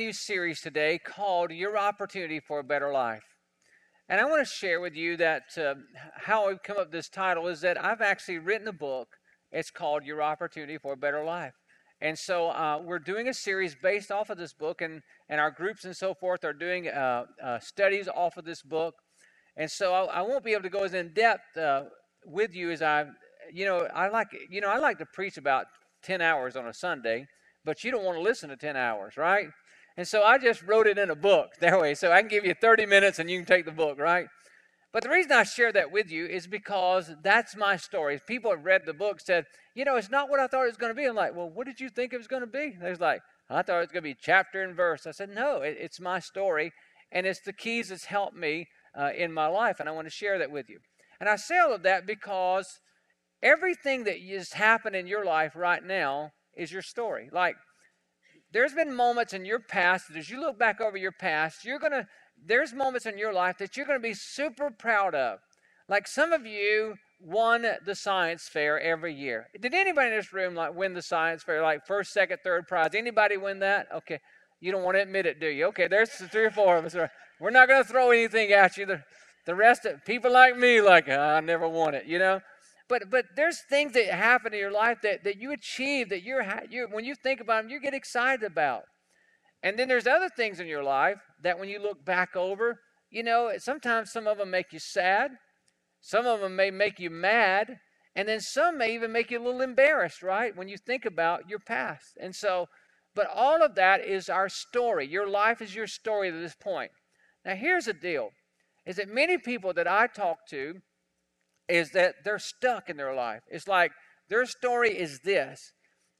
New series today called Your Opportunity for a Better Life. And I want to share with you that uh, how I've come up with this title is that I've actually written a book. It's called Your Opportunity for a Better Life. And so uh, we're doing a series based off of this book, and, and our groups and so forth are doing uh, uh studies off of this book. And so I, I, won't be able to go as in depth uh, with you as I, you know, I like, you know, I like to preach about 10 hours on a Sunday but you don't want to listen to 10 hours, right? And so I just wrote it in a book that way. So I can give you 30 minutes and you can take the book, right? But the reason I share that with you is because that's my story. People have read the book, said, you know, it's not what I thought it was going to be. I'm like, well, what did you think it was going to be? There's like, I thought it was going to be chapter and verse. I said, no, it, it's my story, and it's the keys that's helped me uh, in my life, and I want to share that with you. And I say all of that because everything that has happened in your life right now is your story. Like, there's been moments in your past that as you look back over your past, you're going to, there's moments in your life that you're going to be super proud of. Like some of you won the science fair every year. Did anybody in this room like win the science fair, like first, second, third prize? Anybody win that? Okay. You don't want to admit it, do you? Okay, there's three or four of us. We're not going to throw anything at you. The, the rest of people like me, like, oh, I never won it, you know? But but there's things that happen in your life that, that you achieve that you're, you when you think about them, you get excited about. And then there's other things in your life that when you look back over, you know, sometimes some of them make you sad, some of them may make you mad, and then some may even make you a little embarrassed, right? When you think about your past. And so, but all of that is our story. Your life is your story to this point. Now, here's the deal is that many people that I talk to, is that they're stuck in their life. It's like their story is this.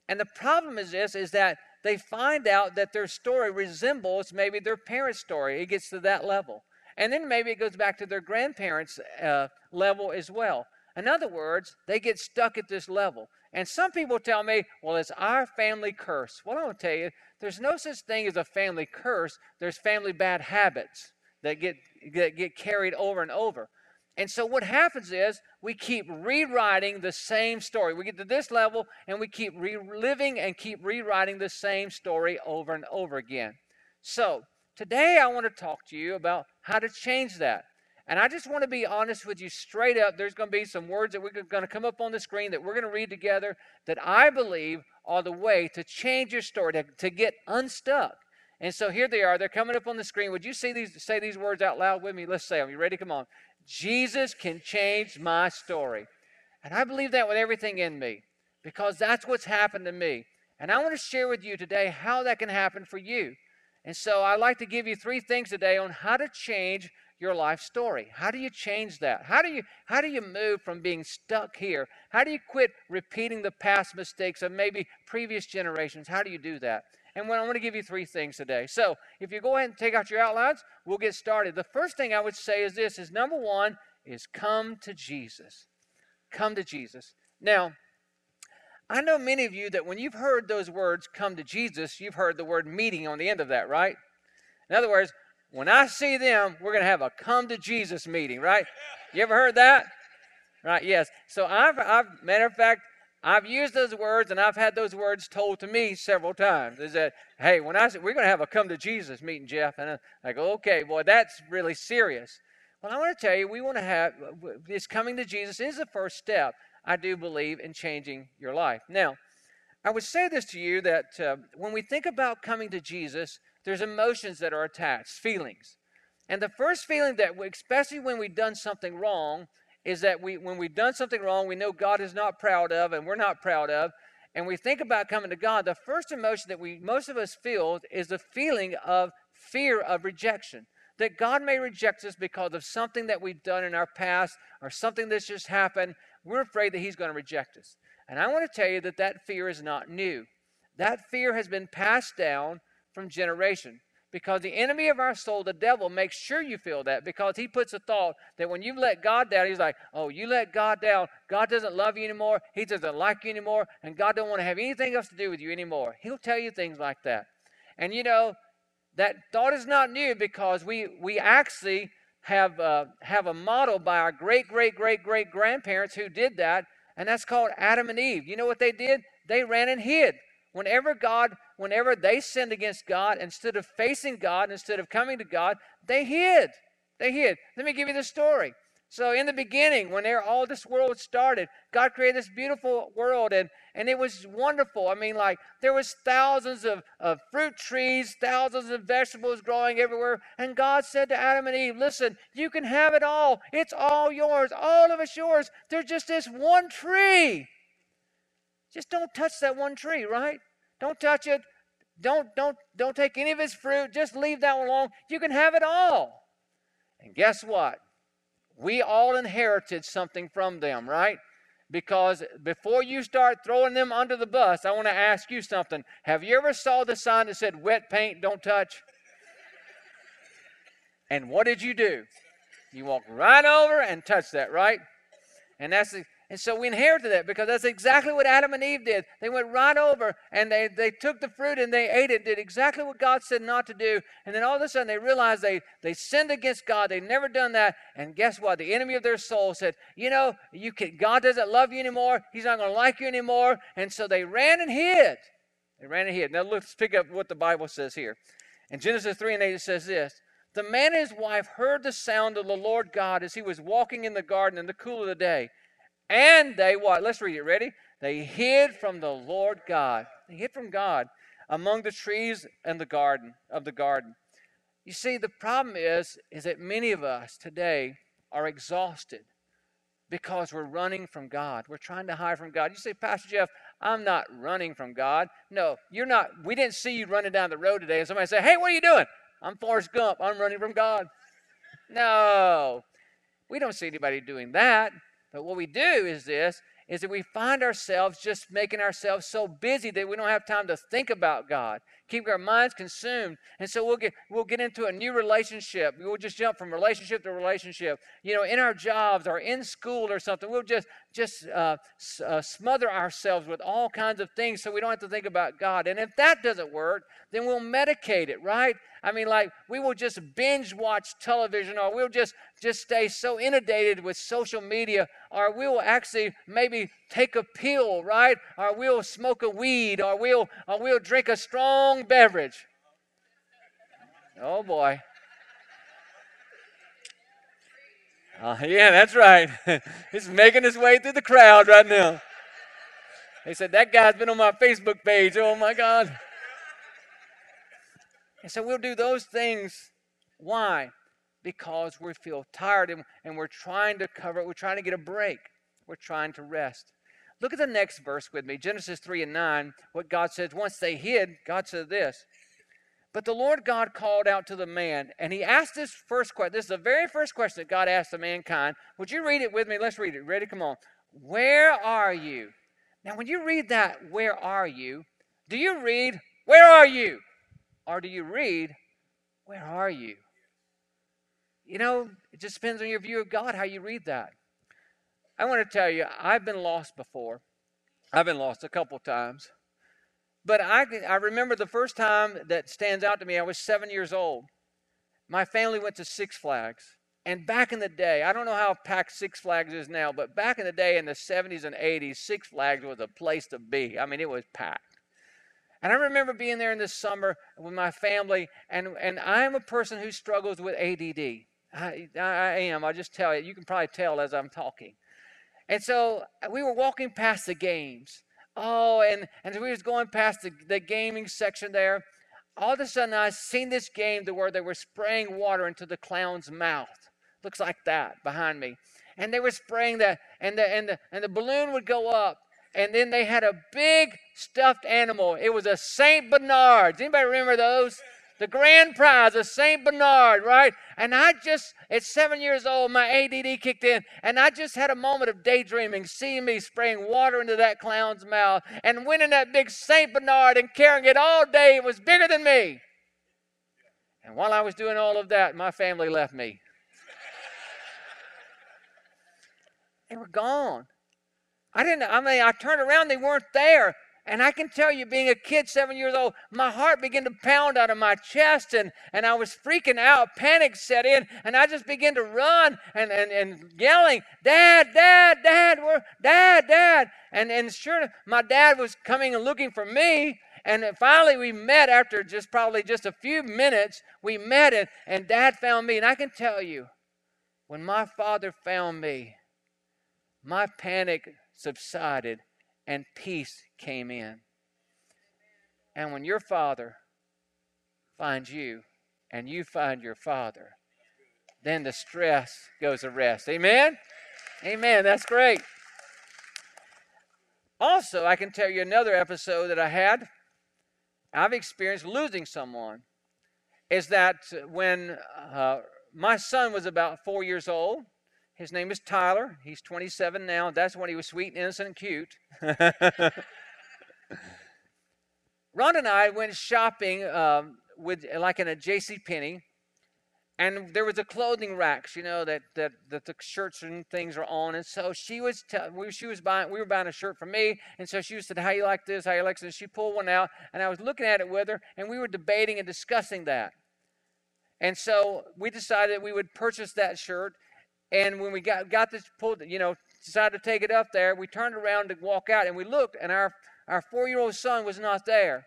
And the problem is this is that they find out that their story resembles maybe their parents' story. It gets to that level. And then maybe it goes back to their grandparents' uh, level as well. In other words, they get stuck at this level. And some people tell me, well, it's our family curse. Well, I want to tell you, there's no such thing as a family curse. There's family bad habits that get, that get carried over and over. And so what happens is we keep rewriting the same story. We get to this level and we keep reliving and keep rewriting the same story over and over again. So today I want to talk to you about how to change that. And I just want to be honest with you straight up. There's going to be some words that we're going to come up on the screen that we're going to read together that I believe are the way to change your story, to, to get unstuck. And so here they are. They're coming up on the screen. Would you these, say these words out loud with me? Let's say them. You ready? Come on. Jesus can change my story. And I believe that with everything in me because that's what's happened to me. And I want to share with you today how that can happen for you. And so I'd like to give you three things today on how to change your life story. How do you change that? How do you how do you move from being stuck here? How do you quit repeating the past mistakes of maybe previous generations? How do you do that? And when I want to give you three things today. So if you go ahead and take out your outlines, we'll get started. The first thing I would say is this is number one is come to Jesus. Come to Jesus. Now, I know many of you that when you've heard those words, come to Jesus, you've heard the word meeting on the end of that, right? In other words, when I see them, we're going to have a come to Jesus meeting, right? You ever heard that? Right, yes. So I've, I've matter of fact, I've used those words and I've had those words told to me several times. Is that, hey, when I said we're going to have a come to Jesus meeting, Jeff, and I go, okay, boy, that's really serious. Well, I want to tell you, we want to have this coming to Jesus is the first step, I do believe, in changing your life. Now, I would say this to you that uh, when we think about coming to Jesus, there's emotions that are attached, feelings. And the first feeling that, we, especially when we've done something wrong, is that we, when we've done something wrong, we know God is not proud of, and we're not proud of, and we think about coming to God, the first emotion that we most of us feel is the feeling of fear of rejection. That God may reject us because of something that we've done in our past or something that's just happened. We're afraid that He's going to reject us. And I want to tell you that that fear is not new. That fear has been passed down from generation because the enemy of our soul, the devil, makes sure you feel that because he puts a thought that when you let God down, he's like, oh, you let God down. God doesn't love you anymore. He doesn't like you anymore. And God don't want to have anything else to do with you anymore. He'll tell you things like that. And you know, that thought is not new because we, we actually have, uh, have a model by our great, great, great, great grandparents who did that and that's called Adam and Eve. You know what they did? They ran and hid. Whenever God, whenever they sinned against God, instead of facing God, instead of coming to God, they hid. They hid. Let me give you the story. So in the beginning, when all this world started, God created this beautiful world and, and it was wonderful. I mean, like there was thousands of, of fruit trees, thousands of vegetables growing everywhere. And God said to Adam and Eve, listen, you can have it all. It's all yours. All of it's yours. There's just this one tree. Just don't touch that one tree, right? Don't touch it. Don't don't don't take any of its fruit. Just leave that one alone. You can have it all. And guess what? we all inherited something from them, right? Because before you start throwing them under the bus, I want to ask you something. Have you ever saw the sign that said wet paint don't touch? And what did you do? You walk right over and touch that, right? And that's and so we inherited that because that's exactly what Adam and Eve did. They went right over and they, they took the fruit and they ate it, did exactly what God said not to do. And then all of a sudden they realized they, they sinned against God. They'd never done that. And guess what? The enemy of their soul said, You know, you can, God doesn't love you anymore. He's not going to like you anymore. And so they ran and hid. They ran and hid. Now let's pick up what the Bible says here. In Genesis 3 and 8, it says this The man and his wife heard the sound of the Lord God as he was walking in the garden in the cool of the day. And they what? Let's read it. Ready? They hid from the Lord God. They hid from God among the trees and the garden of the garden. You see, the problem is, is that many of us today are exhausted because we're running from God. We're trying to hide from God. You say, Pastor Jeff, I'm not running from God. No, you're not. We didn't see you running down the road today and somebody say, Hey, what are you doing? I'm Forrest Gump. I'm running from God. No, we don't see anybody doing that. But what we do is this is that we find ourselves just making ourselves so busy that we don't have time to think about God, keep our minds consumed. And so we'll get we'll get into a new relationship. We'll just jump from relationship to relationship. You know, in our jobs or in school or something, we'll just just uh, uh, smother ourselves with all kinds of things so we don't have to think about God. And if that doesn't work, then we'll medicate it, right? I mean, like we will just binge watch television, or we'll just just stay so inundated with social media, or we'll actually maybe take a pill, right? Or we'll smoke a weed, or we'll or we'll drink a strong beverage. Oh boy. Uh, yeah, that's right. He's making his way through the crowd right now. They said, That guy's been on my Facebook page. Oh my God. And so we'll do those things. Why? Because we feel tired and, and we're trying to cover it. We're trying to get a break. We're trying to rest. Look at the next verse with me Genesis 3 and 9. What God says, once they hid, God said this. But the Lord God called out to the man, and he asked this first question. This is the very first question that God asked of mankind. Would you read it with me? Let's read it. Ready? Come on. Where are you? Now, when you read that, where are you? Do you read, where are you? Or do you read, Where are you? You know, it just depends on your view of God how you read that. I want to tell you, I've been lost before. I've been lost a couple times. But I, I remember the first time that stands out to me, I was seven years old. My family went to Six Flags. And back in the day, I don't know how packed Six Flags is now, but back in the day in the 70s and 80s, Six Flags was a place to be. I mean, it was packed. And I remember being there in the summer with my family, and, and I'm a person who struggles with ADD. I, I am. I just tell you. You can probably tell as I'm talking. And so uh, we were walking past the games. Oh, and, and we was going past the, the gaming section there. All of a sudden, I seen this game to where they were spraying water into the clown's mouth. Looks like that behind me. And they were spraying that, and the, and the, and the balloon would go up, and then they had a big stuffed animal. It was a Saint Bernard. Does anybody remember those? The grand prize, a St. Bernard, right? And I just, at seven years old, my ADD kicked in, and I just had a moment of daydreaming, seeing me spraying water into that clown's mouth and winning that big St. Bernard and carrying it all day. It was bigger than me. And while I was doing all of that, my family left me. they were gone. I didn't, I mean, I turned around, they weren't there. And I can tell you, being a kid, seven years old, my heart began to pound out of my chest and, and I was freaking out. Panic set in and I just began to run and, and, and yelling, Dad, Dad, Dad, where, Dad, Dad. And, and sure enough, my dad was coming and looking for me. And finally, we met after just probably just a few minutes. We met, and, and dad found me. And I can tell you, when my father found me, my panic subsided and peace came in. And when your father finds you and you find your father, then the stress goes to rest. Amen? Amen. That's great. Also, I can tell you another episode that I had. I've experienced losing someone. Is that when uh, my son was about four years old, his name is Tyler. He's 27 now. That's when he was sweet, and innocent, and cute. Ron and I went shopping um, with like in a J.C. Penney, and there was a clothing racks, you know, that, that that the shirts and things are on. And so she was t- we, she was buying we were buying a shirt for me, and so she said, "How you like this? How you like this?" And she pulled one out, and I was looking at it with her, and we were debating and discussing that. And so we decided we would purchase that shirt and when we got, got this pulled, you know, decided to take it up there, we turned around to walk out and we looked, and our, our four year old son was not there.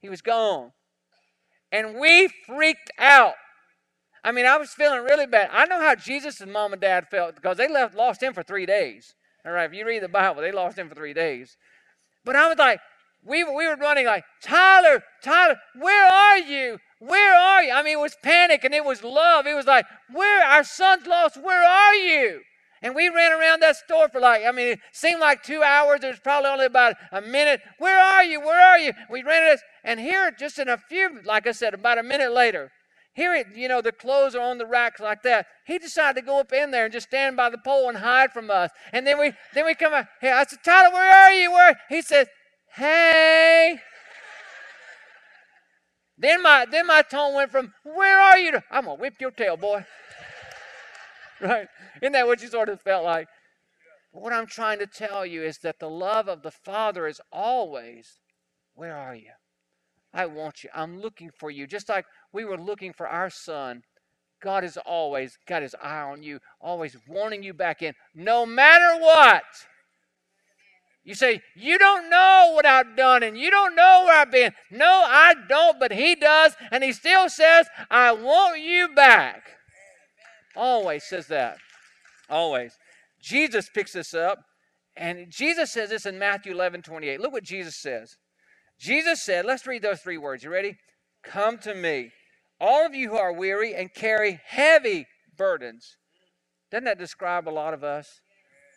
He was gone. And we freaked out. I mean, I was feeling really bad. I know how Jesus' mom and dad felt because they left, lost him for three days. All right, if you read the Bible, they lost him for three days. But I was like, we, we were running like, Tyler, Tyler, where are you? Where are you? I mean, it was panic and it was love. It was like, Where? Our son's lost. Where are you? And we ran around that store for like, I mean, it seemed like two hours. It was probably only about a minute. Where are you? Where are you? We ran it, and here, just in a few, like I said, about a minute later, here, it, you know, the clothes are on the racks like that. He decided to go up in there and just stand by the pole and hide from us. And then we, then we come out. Hey, I said, Tyler, where are you? Where? He said, Hey. Then my then my tone went from "Where are you?" to "I'm gonna whip your tail, boy." right? Isn't that what you sort of felt like? What I'm trying to tell you is that the love of the Father is always, "Where are you?" I want you. I'm looking for you. Just like we were looking for our son, God has always got his eye on you, always wanting you back in, no matter what. You say, You don't know what I've done and you don't know where I've been. No, I don't, but He does. And He still says, I want you back. Always says that. Always. Jesus picks this up. And Jesus says this in Matthew 11 28. Look what Jesus says. Jesus said, Let's read those three words. You ready? Come to me, all of you who are weary and carry heavy burdens. Doesn't that describe a lot of us?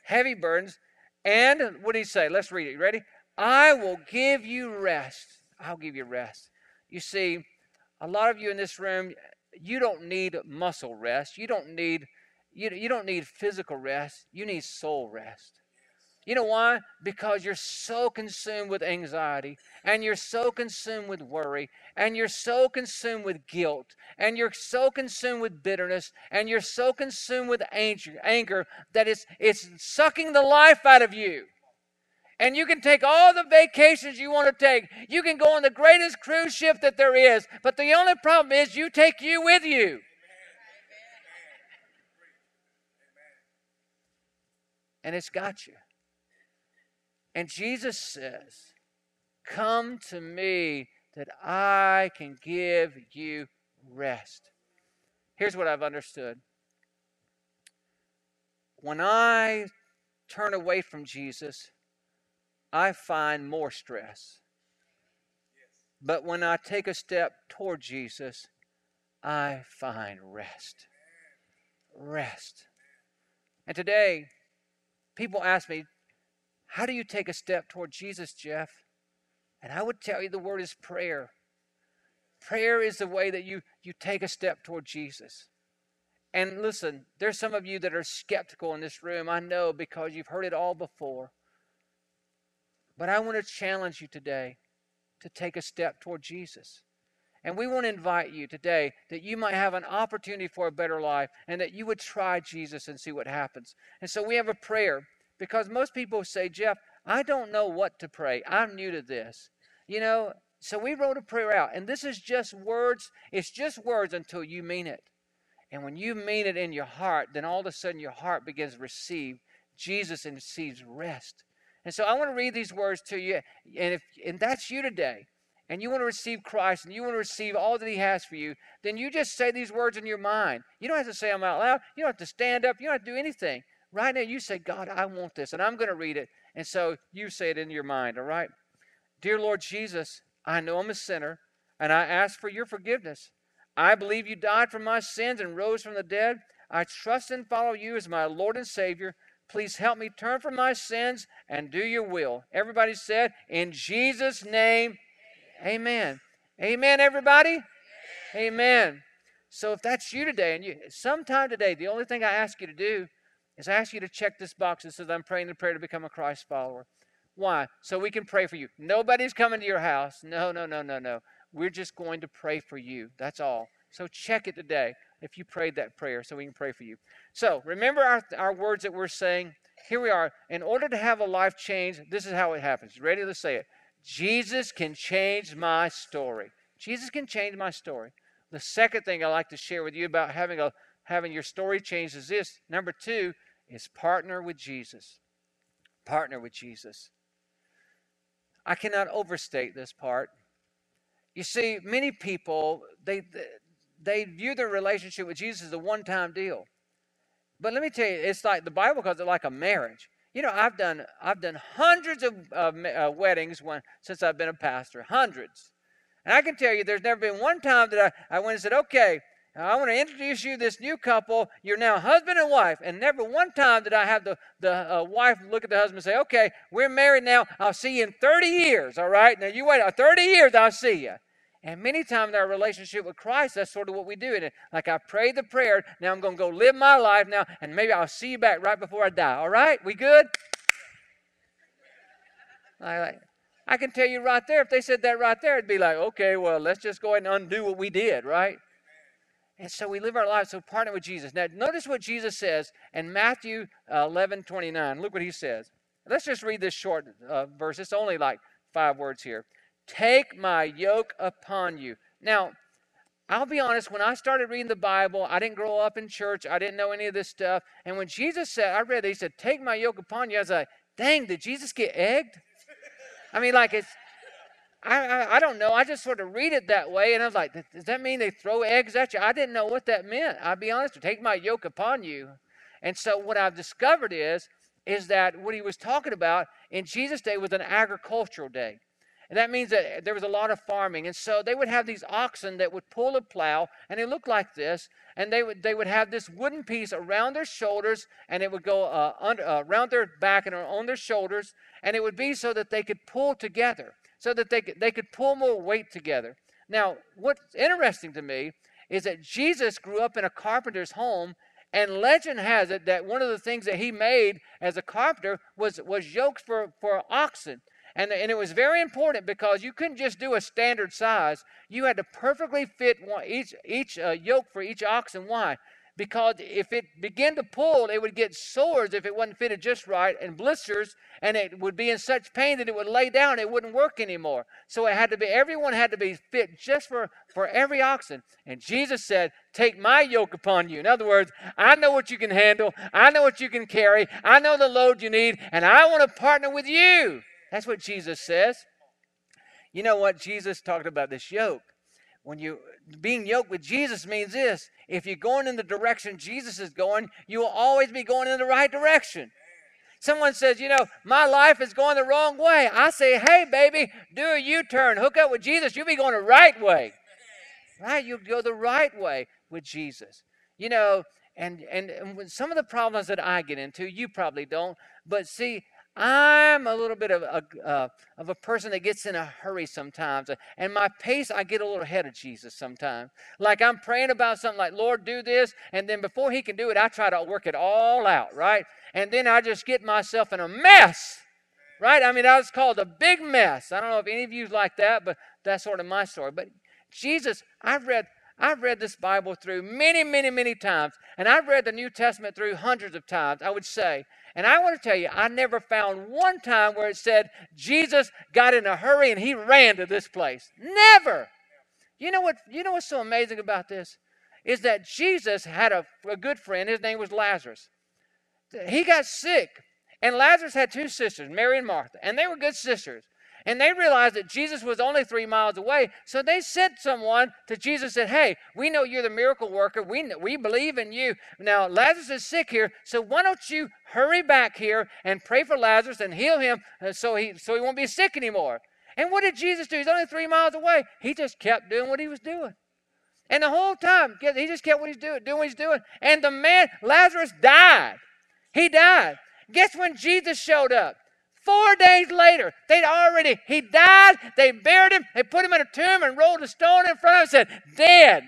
Heavy burdens and what did he say? Let's read it. You ready? I will give you rest. I'll give you rest. You see, a lot of you in this room, you don't need muscle rest. You don't need you, you don't need physical rest. You need soul rest. You know why? Because you're so consumed with anxiety, and you're so consumed with worry, and you're so consumed with guilt, and you're so consumed with bitterness, and you're so consumed with anger that it's, it's sucking the life out of you. And you can take all the vacations you want to take. You can go on the greatest cruise ship that there is. But the only problem is you take you with you. And it's got you. And Jesus says, Come to me that I can give you rest. Here's what I've understood. When I turn away from Jesus, I find more stress. But when I take a step toward Jesus, I find rest. Rest. And today, people ask me, how do you take a step toward Jesus, Jeff? And I would tell you the word is prayer. Prayer is the way that you, you take a step toward Jesus. And listen, there's some of you that are skeptical in this room. I know because you've heard it all before. But I want to challenge you today to take a step toward Jesus. And we want to invite you today that you might have an opportunity for a better life and that you would try Jesus and see what happens. And so we have a prayer because most people say, Jeff, I don't know what to pray. I'm new to this. You know, so we wrote a prayer out. And this is just words. It's just words until you mean it. And when you mean it in your heart, then all of a sudden your heart begins to receive Jesus and receives rest. And so I want to read these words to you. And if and that's you today, and you want to receive Christ and you want to receive all that He has for you, then you just say these words in your mind. You don't have to say them out loud. You don't have to stand up. You don't have to do anything. Right now, you say, God, I want this, and I'm going to read it. And so you say it in your mind, all right? Dear Lord Jesus, I know I'm a sinner, and I ask for your forgiveness. I believe you died for my sins and rose from the dead. I trust and follow you as my Lord and Savior. Please help me turn from my sins and do your will. Everybody said, In Jesus' name, amen. Amen, everybody? Amen. So if that's you today, and you sometime today, the only thing I ask you to do is I ask you to check this box that says, I'm praying the prayer to become a Christ follower. Why? So we can pray for you. Nobody's coming to your house. No, no, no, no, no. We're just going to pray for you. That's all. So check it today if you prayed that prayer so we can pray for you. So remember our, our words that we're saying. Here we are. In order to have a life change, this is how it happens. Ready to say it? Jesus can change my story. Jesus can change my story. The second thing I like to share with you about having a having your story changed is this. Number two is partner with Jesus. Partner with Jesus. I cannot overstate this part. You see, many people they they view their relationship with Jesus as a one time deal. But let me tell you, it's like the Bible calls it like a marriage. You know, I've done I've done hundreds of uh, weddings when since I've been a pastor, hundreds. And I can tell you, there's never been one time that I, I went and said, okay, I want to introduce you this new couple. You're now husband and wife. And never one time did I have the, the uh, wife look at the husband and say, okay, we're married now. I'll see you in 30 years, all right? Now you wait, 30 years, I'll see you. And many times in our relationship with Christ, that's sort of what we do. And like I prayed the prayer, now I'm going to go live my life now, and maybe I'll see you back right before I die. All right? We good? I, I can tell you right there, if they said that right there, it'd be like, okay, well, let's just go ahead and undo what we did, right? And so we live our lives, so partner with Jesus. Now, notice what Jesus says in Matthew uh, 11 29. Look what he says. Let's just read this short uh, verse. It's only like five words here. Take my yoke upon you. Now, I'll be honest, when I started reading the Bible, I didn't grow up in church. I didn't know any of this stuff. And when Jesus said, I read it, he said, Take my yoke upon you. I was like, dang, did Jesus get egged? I mean, like it's I, I, I, don't know. I just sort of read it that way, and I was like, does that mean they throw eggs at you? I didn't know what that meant. I'll be honest. Take my yoke upon you. And so what I've discovered is, is that what he was talking about in Jesus' day was an agricultural day. And that means that there was a lot of farming. And so they would have these oxen that would pull a plow, and they looked like this. And they would, they would have this wooden piece around their shoulders, and it would go uh, under, uh, around their back and on their shoulders. And it would be so that they could pull together, so that they could, they could pull more weight together. Now, what's interesting to me is that Jesus grew up in a carpenter's home, and legend has it that one of the things that he made as a carpenter was, was yokes for, for oxen. And, and it was very important because you couldn't just do a standard size. You had to perfectly fit one, each, each uh, yoke for each oxen. Why? Because if it began to pull, it would get sores if it wasn't fitted just right and blisters, and it would be in such pain that it would lay down. It wouldn't work anymore. So it had to be, everyone had to be fit just for, for every oxen. And Jesus said, Take my yoke upon you. In other words, I know what you can handle, I know what you can carry, I know the load you need, and I want to partner with you. That's what Jesus says. You know what? Jesus talked about this yoke. When you being yoked with Jesus means this if you're going in the direction Jesus is going, you will always be going in the right direction. Someone says, you know, my life is going the wrong way. I say, hey, baby, do a U turn, hook up with Jesus. You'll be going the right way. Right? You'll go the right way with Jesus. You know, and, and, and some of the problems that I get into, you probably don't. But see, I'm a little bit of a, uh, of a person that gets in a hurry sometimes. And my pace, I get a little ahead of Jesus sometimes. Like I'm praying about something like, Lord, do this. And then before he can do it, I try to work it all out, right? And then I just get myself in a mess, right? I mean, I was called a big mess. I don't know if any of you like that, but that's sort of my story. But Jesus, I've read I've read this Bible through many, many, many times, and I've read the New Testament through hundreds of times, I would say. And I want to tell you, I never found one time where it said Jesus got in a hurry and he ran to this place. Never. You know what? You know what's so amazing about this is that Jesus had a, a good friend. His name was Lazarus. He got sick, and Lazarus had two sisters, Mary and Martha, and they were good sisters. And they realized that Jesus was only three miles away. So they sent someone to Jesus and said, Hey, we know you're the miracle worker. We, we believe in you. Now, Lazarus is sick here. So why don't you hurry back here and pray for Lazarus and heal him uh, so, he, so he won't be sick anymore? And what did Jesus do? He's only three miles away. He just kept doing what he was doing. And the whole time, he just kept what he's doing, doing what he's doing. And the man, Lazarus, died. He died. Guess when Jesus showed up? Four days later, they'd already, he died, they buried him, they put him in a tomb and rolled a stone in front of him and said, dead.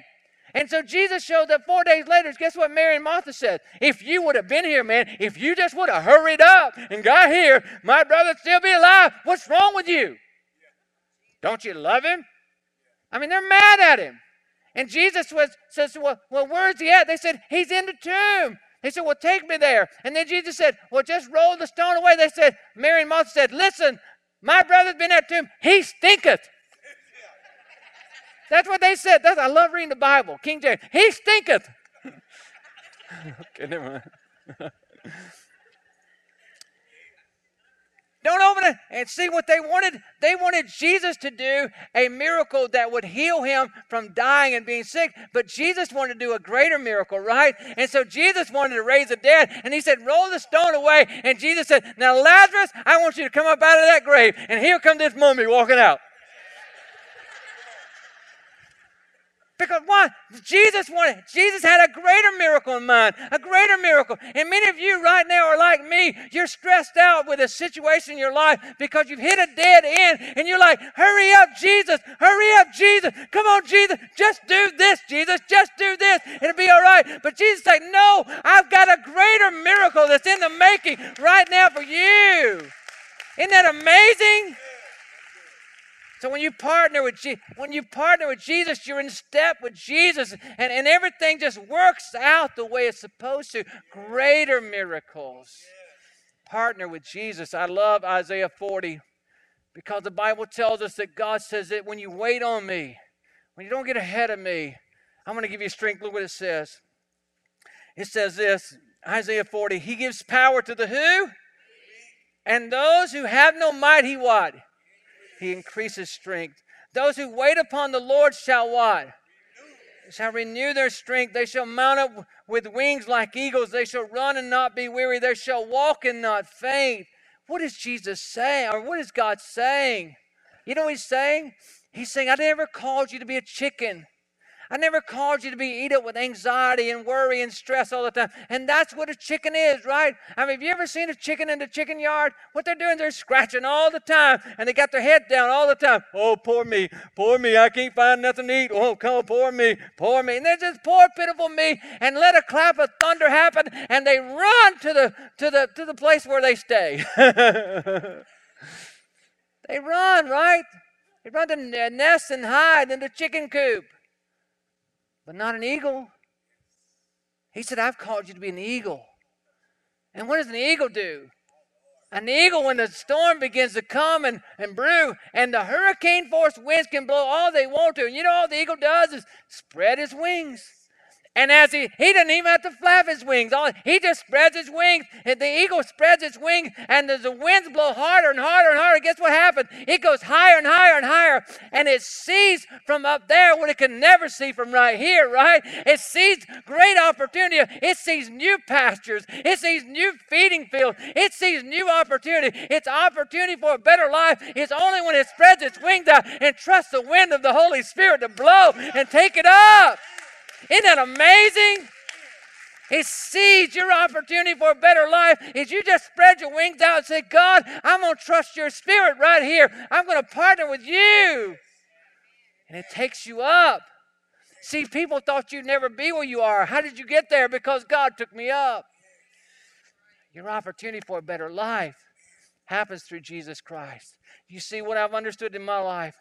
And so Jesus showed up four days later. Guess what Mary and Martha said? If you would have been here, man, if you just would have hurried up and got here, my brother'd still be alive. What's wrong with you? Don't you love him? I mean, they're mad at him. And Jesus was says, Well, well where's he at? They said, He's in the tomb. He said, Well, take me there. And then Jesus said, Well, just roll the stone away. They said, Mary and Martha said, Listen, my brother's been at tomb. He stinketh. That's what they said. That's, I love reading the Bible. King James. He stinketh. okay, never mind. Don't open it and see what they wanted. They wanted Jesus to do a miracle that would heal him from dying and being sick. But Jesus wanted to do a greater miracle, right? And so Jesus wanted to raise the dead. And he said, Roll the stone away. And Jesus said, Now, Lazarus, I want you to come up out of that grave. And here come this mummy walking out. Because why? Jesus wanted, Jesus had a greater miracle in mind, a greater miracle. And many of you right now are like me. You're stressed out with a situation in your life because you've hit a dead end and you're like, hurry up, Jesus, hurry up, Jesus. Come on, Jesus, just do this, Jesus, just do this. It'll be all right. But Jesus said, no, I've got a greater miracle that's in the making right now for you. Isn't that amazing? So when you partner with Je- when you partner with Jesus, you're in step with Jesus, and, and everything just works out the way it's supposed to. Greater miracles. Partner with Jesus. I love Isaiah 40 because the Bible tells us that God says that when you wait on me, when you don't get ahead of me, I'm going to give you strength. Look what it says. It says this Isaiah 40 He gives power to the who? And those who have no might, He what? He increases strength. Those who wait upon the Lord shall what? Shall renew their strength. They shall mount up with wings like eagles. They shall run and not be weary. They shall walk and not faint. What is Jesus saying? Or what is God saying? You know what he's saying? He's saying, I never called you to be a chicken. I never called you to be eat up with anxiety and worry and stress all the time. And that's what a chicken is, right? I mean, have you ever seen a chicken in the chicken yard? What they're doing, they're scratching all the time and they got their head down all the time. Oh, poor me, poor me, I can't find nothing to eat. Oh, come, on, poor me, poor me. And they're just poor, pitiful me. And let a clap of thunder happen and they run to the to the to the place where they stay. they run, right? They run to their nest and hide in the chicken coop but not an eagle. He said, I've called you to be an eagle. And what does an eagle do? An eagle, when the storm begins to come and, and brew, and the hurricane force winds can blow all they want to, and you know all the eagle does is spread his wings. And as he, he doesn't even have to flap his wings. All, he just spreads his wings. And the eagle spreads its wings, and as the winds blow harder and harder and harder, guess what happens? It goes higher and higher and higher, and it sees from up there what it can never see from right here, right? It sees great opportunity. It sees new pastures. It sees new feeding fields. It sees new opportunity. It's opportunity for a better life. It's only when it spreads its wings out and trusts the wind of the Holy Spirit to blow and take it up. Isn't that amazing? He sees your opportunity for a better life. Is you just spread your wings out and say, God, I'm going to trust your spirit right here. I'm going to partner with you. And it takes you up. See, people thought you'd never be where you are. How did you get there? Because God took me up. Your opportunity for a better life happens through Jesus Christ. You see, what I've understood in my life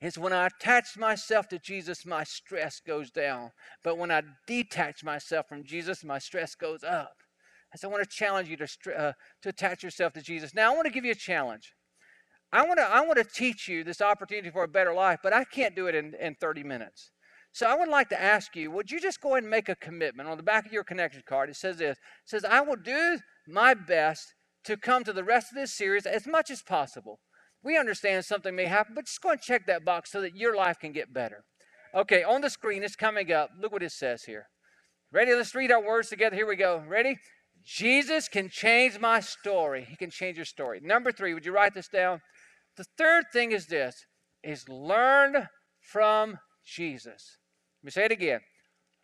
is when I attach myself to Jesus, my stress goes down. But when I detach myself from Jesus, my stress goes up. And so I want to challenge you to, uh, to attach yourself to Jesus. Now, I want to give you a challenge. I want to, I want to teach you this opportunity for a better life, but I can't do it in, in 30 minutes. So I would like to ask you, would you just go ahead and make a commitment on the back of your connection card? It says this. It says, I will do my best to come to the rest of this series as much as possible. We understand something may happen, but just go and check that box so that your life can get better. Okay, on the screen, it's coming up. Look what it says here. Ready? Let's read our words together. Here we go. Ready? Jesus can change my story. He can change your story. Number three, would you write this down? The third thing is this is learn from Jesus. Let me say it again.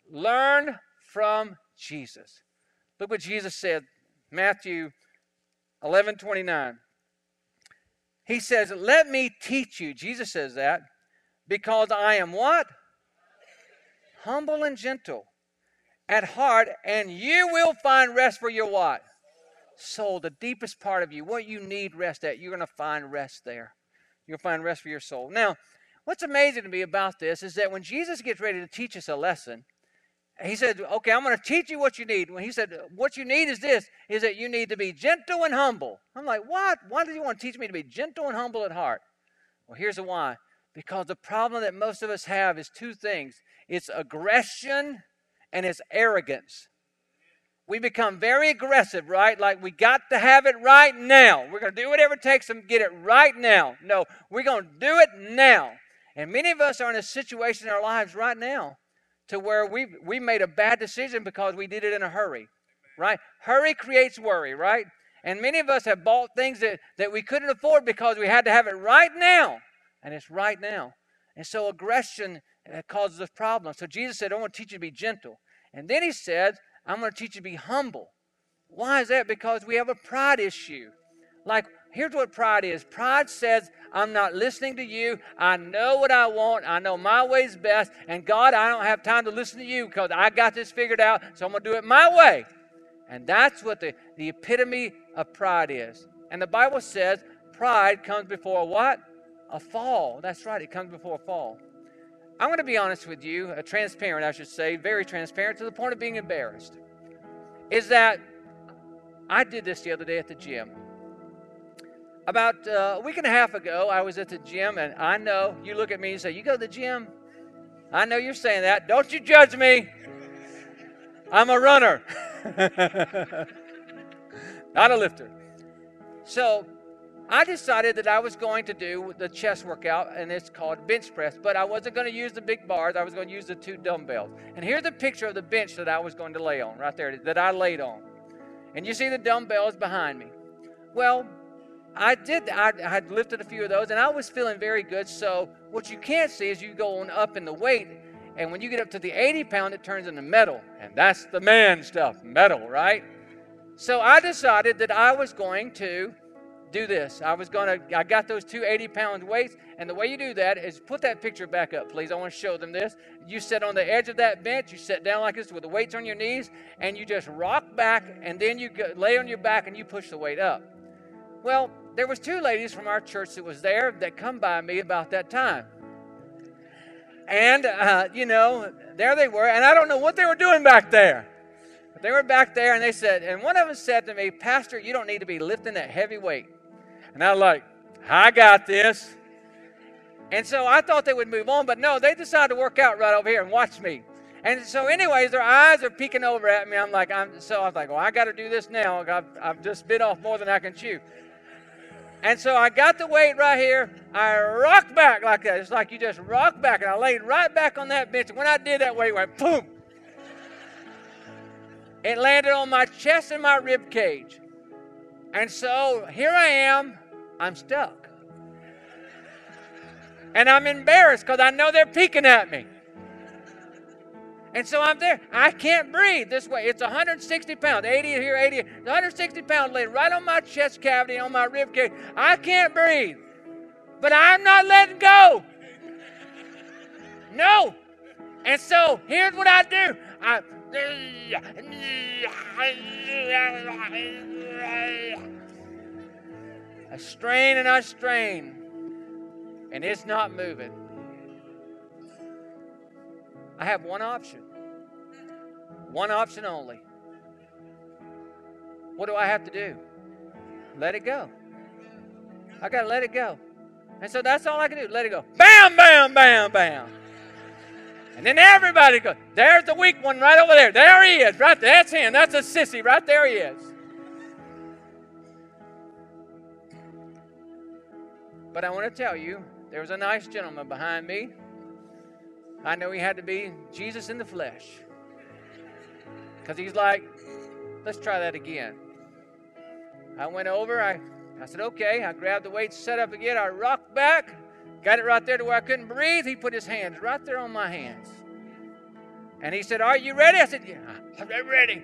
Learn from Jesus. Look what Jesus said, Matthew 11 29. He says, Let me teach you. Jesus says that because I am what? Humble and gentle at heart, and you will find rest for your what? Soul, the deepest part of you, what you need rest at, you're going to find rest there. You'll find rest for your soul. Now, what's amazing to me about this is that when Jesus gets ready to teach us a lesson, he said, Okay, I'm going to teach you what you need. When he said, What you need is this, is that you need to be gentle and humble. I'm like, What? Why does he want to teach me to be gentle and humble at heart? Well, here's the why. Because the problem that most of us have is two things it's aggression and it's arrogance. We become very aggressive, right? Like we got to have it right now. We're going to do whatever it takes to get it right now. No, we're going to do it now. And many of us are in a situation in our lives right now to where we we made a bad decision because we did it in a hurry, right? Hurry creates worry, right? And many of us have bought things that, that we couldn't afford because we had to have it right now. And it's right now. And so aggression uh, causes us problems. So Jesus said, I want to teach you to be gentle. And then he said, I'm going to teach you to be humble. Why is that? Because we have a pride issue. Like, here's what pride is pride says, I'm not listening to you. I know what I want. I know my way's best. And God, I don't have time to listen to you because I got this figured out. So I'm going to do it my way. And that's what the, the epitome of pride is. And the Bible says pride comes before what? A fall. That's right, it comes before a fall. I'm going to be honest with you, uh, transparent, I should say, very transparent to the point of being embarrassed. Is that I did this the other day at the gym. About uh, a week and a half ago, I was at the gym, and I know you look at me and say, You go to the gym? I know you're saying that. Don't you judge me. I'm a runner, not a lifter. So I decided that I was going to do the chest workout, and it's called bench press, but I wasn't going to use the big bars. I was going to use the two dumbbells. And here's a picture of the bench that I was going to lay on, right there, that I laid on. And you see the dumbbells behind me. Well, I did. I, had lifted a few of those, and I was feeling very good. So what you can't see is you go on up in the weight, and when you get up to the 80 pound, it turns into metal, and that's the man stuff, metal, right? So I decided that I was going to do this. I was going to. I got those two 80 pound weights, and the way you do that is put that picture back up, please. I want to show them this. You sit on the edge of that bench. You sit down like this with the weights on your knees, and you just rock back, and then you lay on your back and you push the weight up. Well, there was two ladies from our church that was there that come by me about that time. And, uh, you know, there they were, and I don't know what they were doing back there. But they were back there, and they said, and one of them said to me, Pastor, you don't need to be lifting that heavy weight. And I was like, I got this. And so I thought they would move on, but no, they decided to work out right over here and watch me. And so, anyways, their eyes are peeking over at me. I'm like, I'm so I was like, well, I got to do this now. I've, I've just bit off more than I can chew. And so I got the weight right here. I rocked back like that. It's like you just rock back. And I laid right back on that bench. And when I did that weight went boom. It landed on my chest and my rib cage. And so here I am. I'm stuck. And I'm embarrassed because I know they're peeking at me. And so I'm there. I can't breathe this way. It's 160 pounds, 80 here, 80, 160 pounds laid right on my chest cavity, on my rib cage. I can't breathe. But I'm not letting go. No. And so here's what I do. I I strain and I strain, and it's not moving. I have one option. One option only. What do I have to do? Let it go. I got to let it go. And so that's all I can do. Let it go. Bam, bam, bam, bam. And then everybody goes, there's the weak one right over there. There he is, right there. That's him. That's a sissy. Right there he is. But I want to tell you, there was a nice gentleman behind me. I know he had to be Jesus in the flesh. Because he's like, let's try that again. I went over, I, I said, okay. I grabbed the weights, set up again. I rocked back, got it right there to where I couldn't breathe. He put his hands right there on my hands. And he said, Are you ready? I said, Yeah, I'm ready.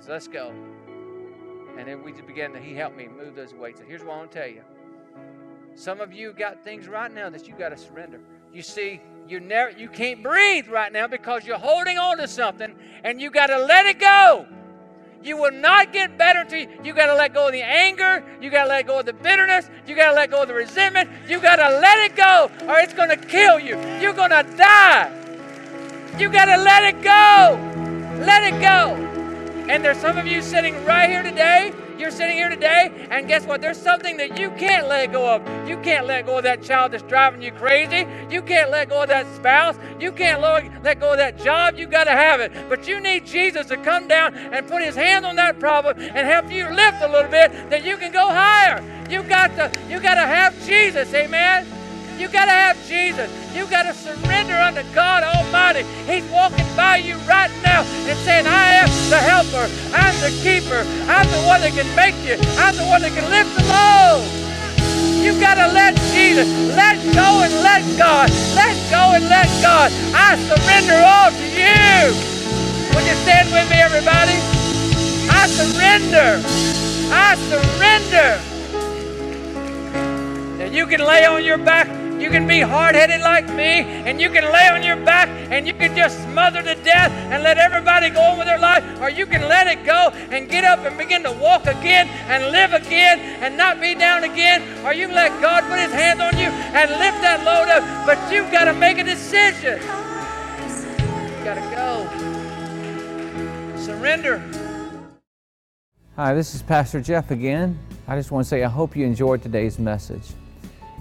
So let's go. And then we began to, he helped me move those weights. And here's what I want to tell you. Some of you got things right now that you got to surrender. You see, you never you can't breathe right now because you're holding on to something and you got to let it go. You will not get better you, you got to let go of the anger. You got to let go of the bitterness. You got to let go of the resentment. You got to let it go or it's going to kill you. You're going to die. You got to let it go. Let it go. And there's some of you sitting right here today. You're sitting here today, and guess what? There's something that you can't let go of. You can't let go of that child that's driving you crazy. You can't let go of that spouse. You can't let go of that job. You got to have it. But you need Jesus to come down and put his hand on that problem and help you lift a little bit that you can go higher. You got to, you got to have Jesus. Amen. You got to have Jesus. You got to surrender unto God Almighty. He's walking by you right now and saying, I am the helper. I'm the keeper. I'm the one that can make you. I'm the one that can lift the load. You got to let Jesus. Let go and let God. Let go and let God. I surrender all to you. Would you stand with me, everybody? I surrender. I surrender. And you can lay on your back you can be hard headed like me, and you can lay on your back and you can just smother to death and let everybody go on with their life, or you can let it go and get up and begin to walk again and live again and not be down again, or you can let God put His hand on you and lift that load up. But you've got to make a decision. You've got to go. Surrender. Hi, this is Pastor Jeff again. I just want to say I hope you enjoyed today's message.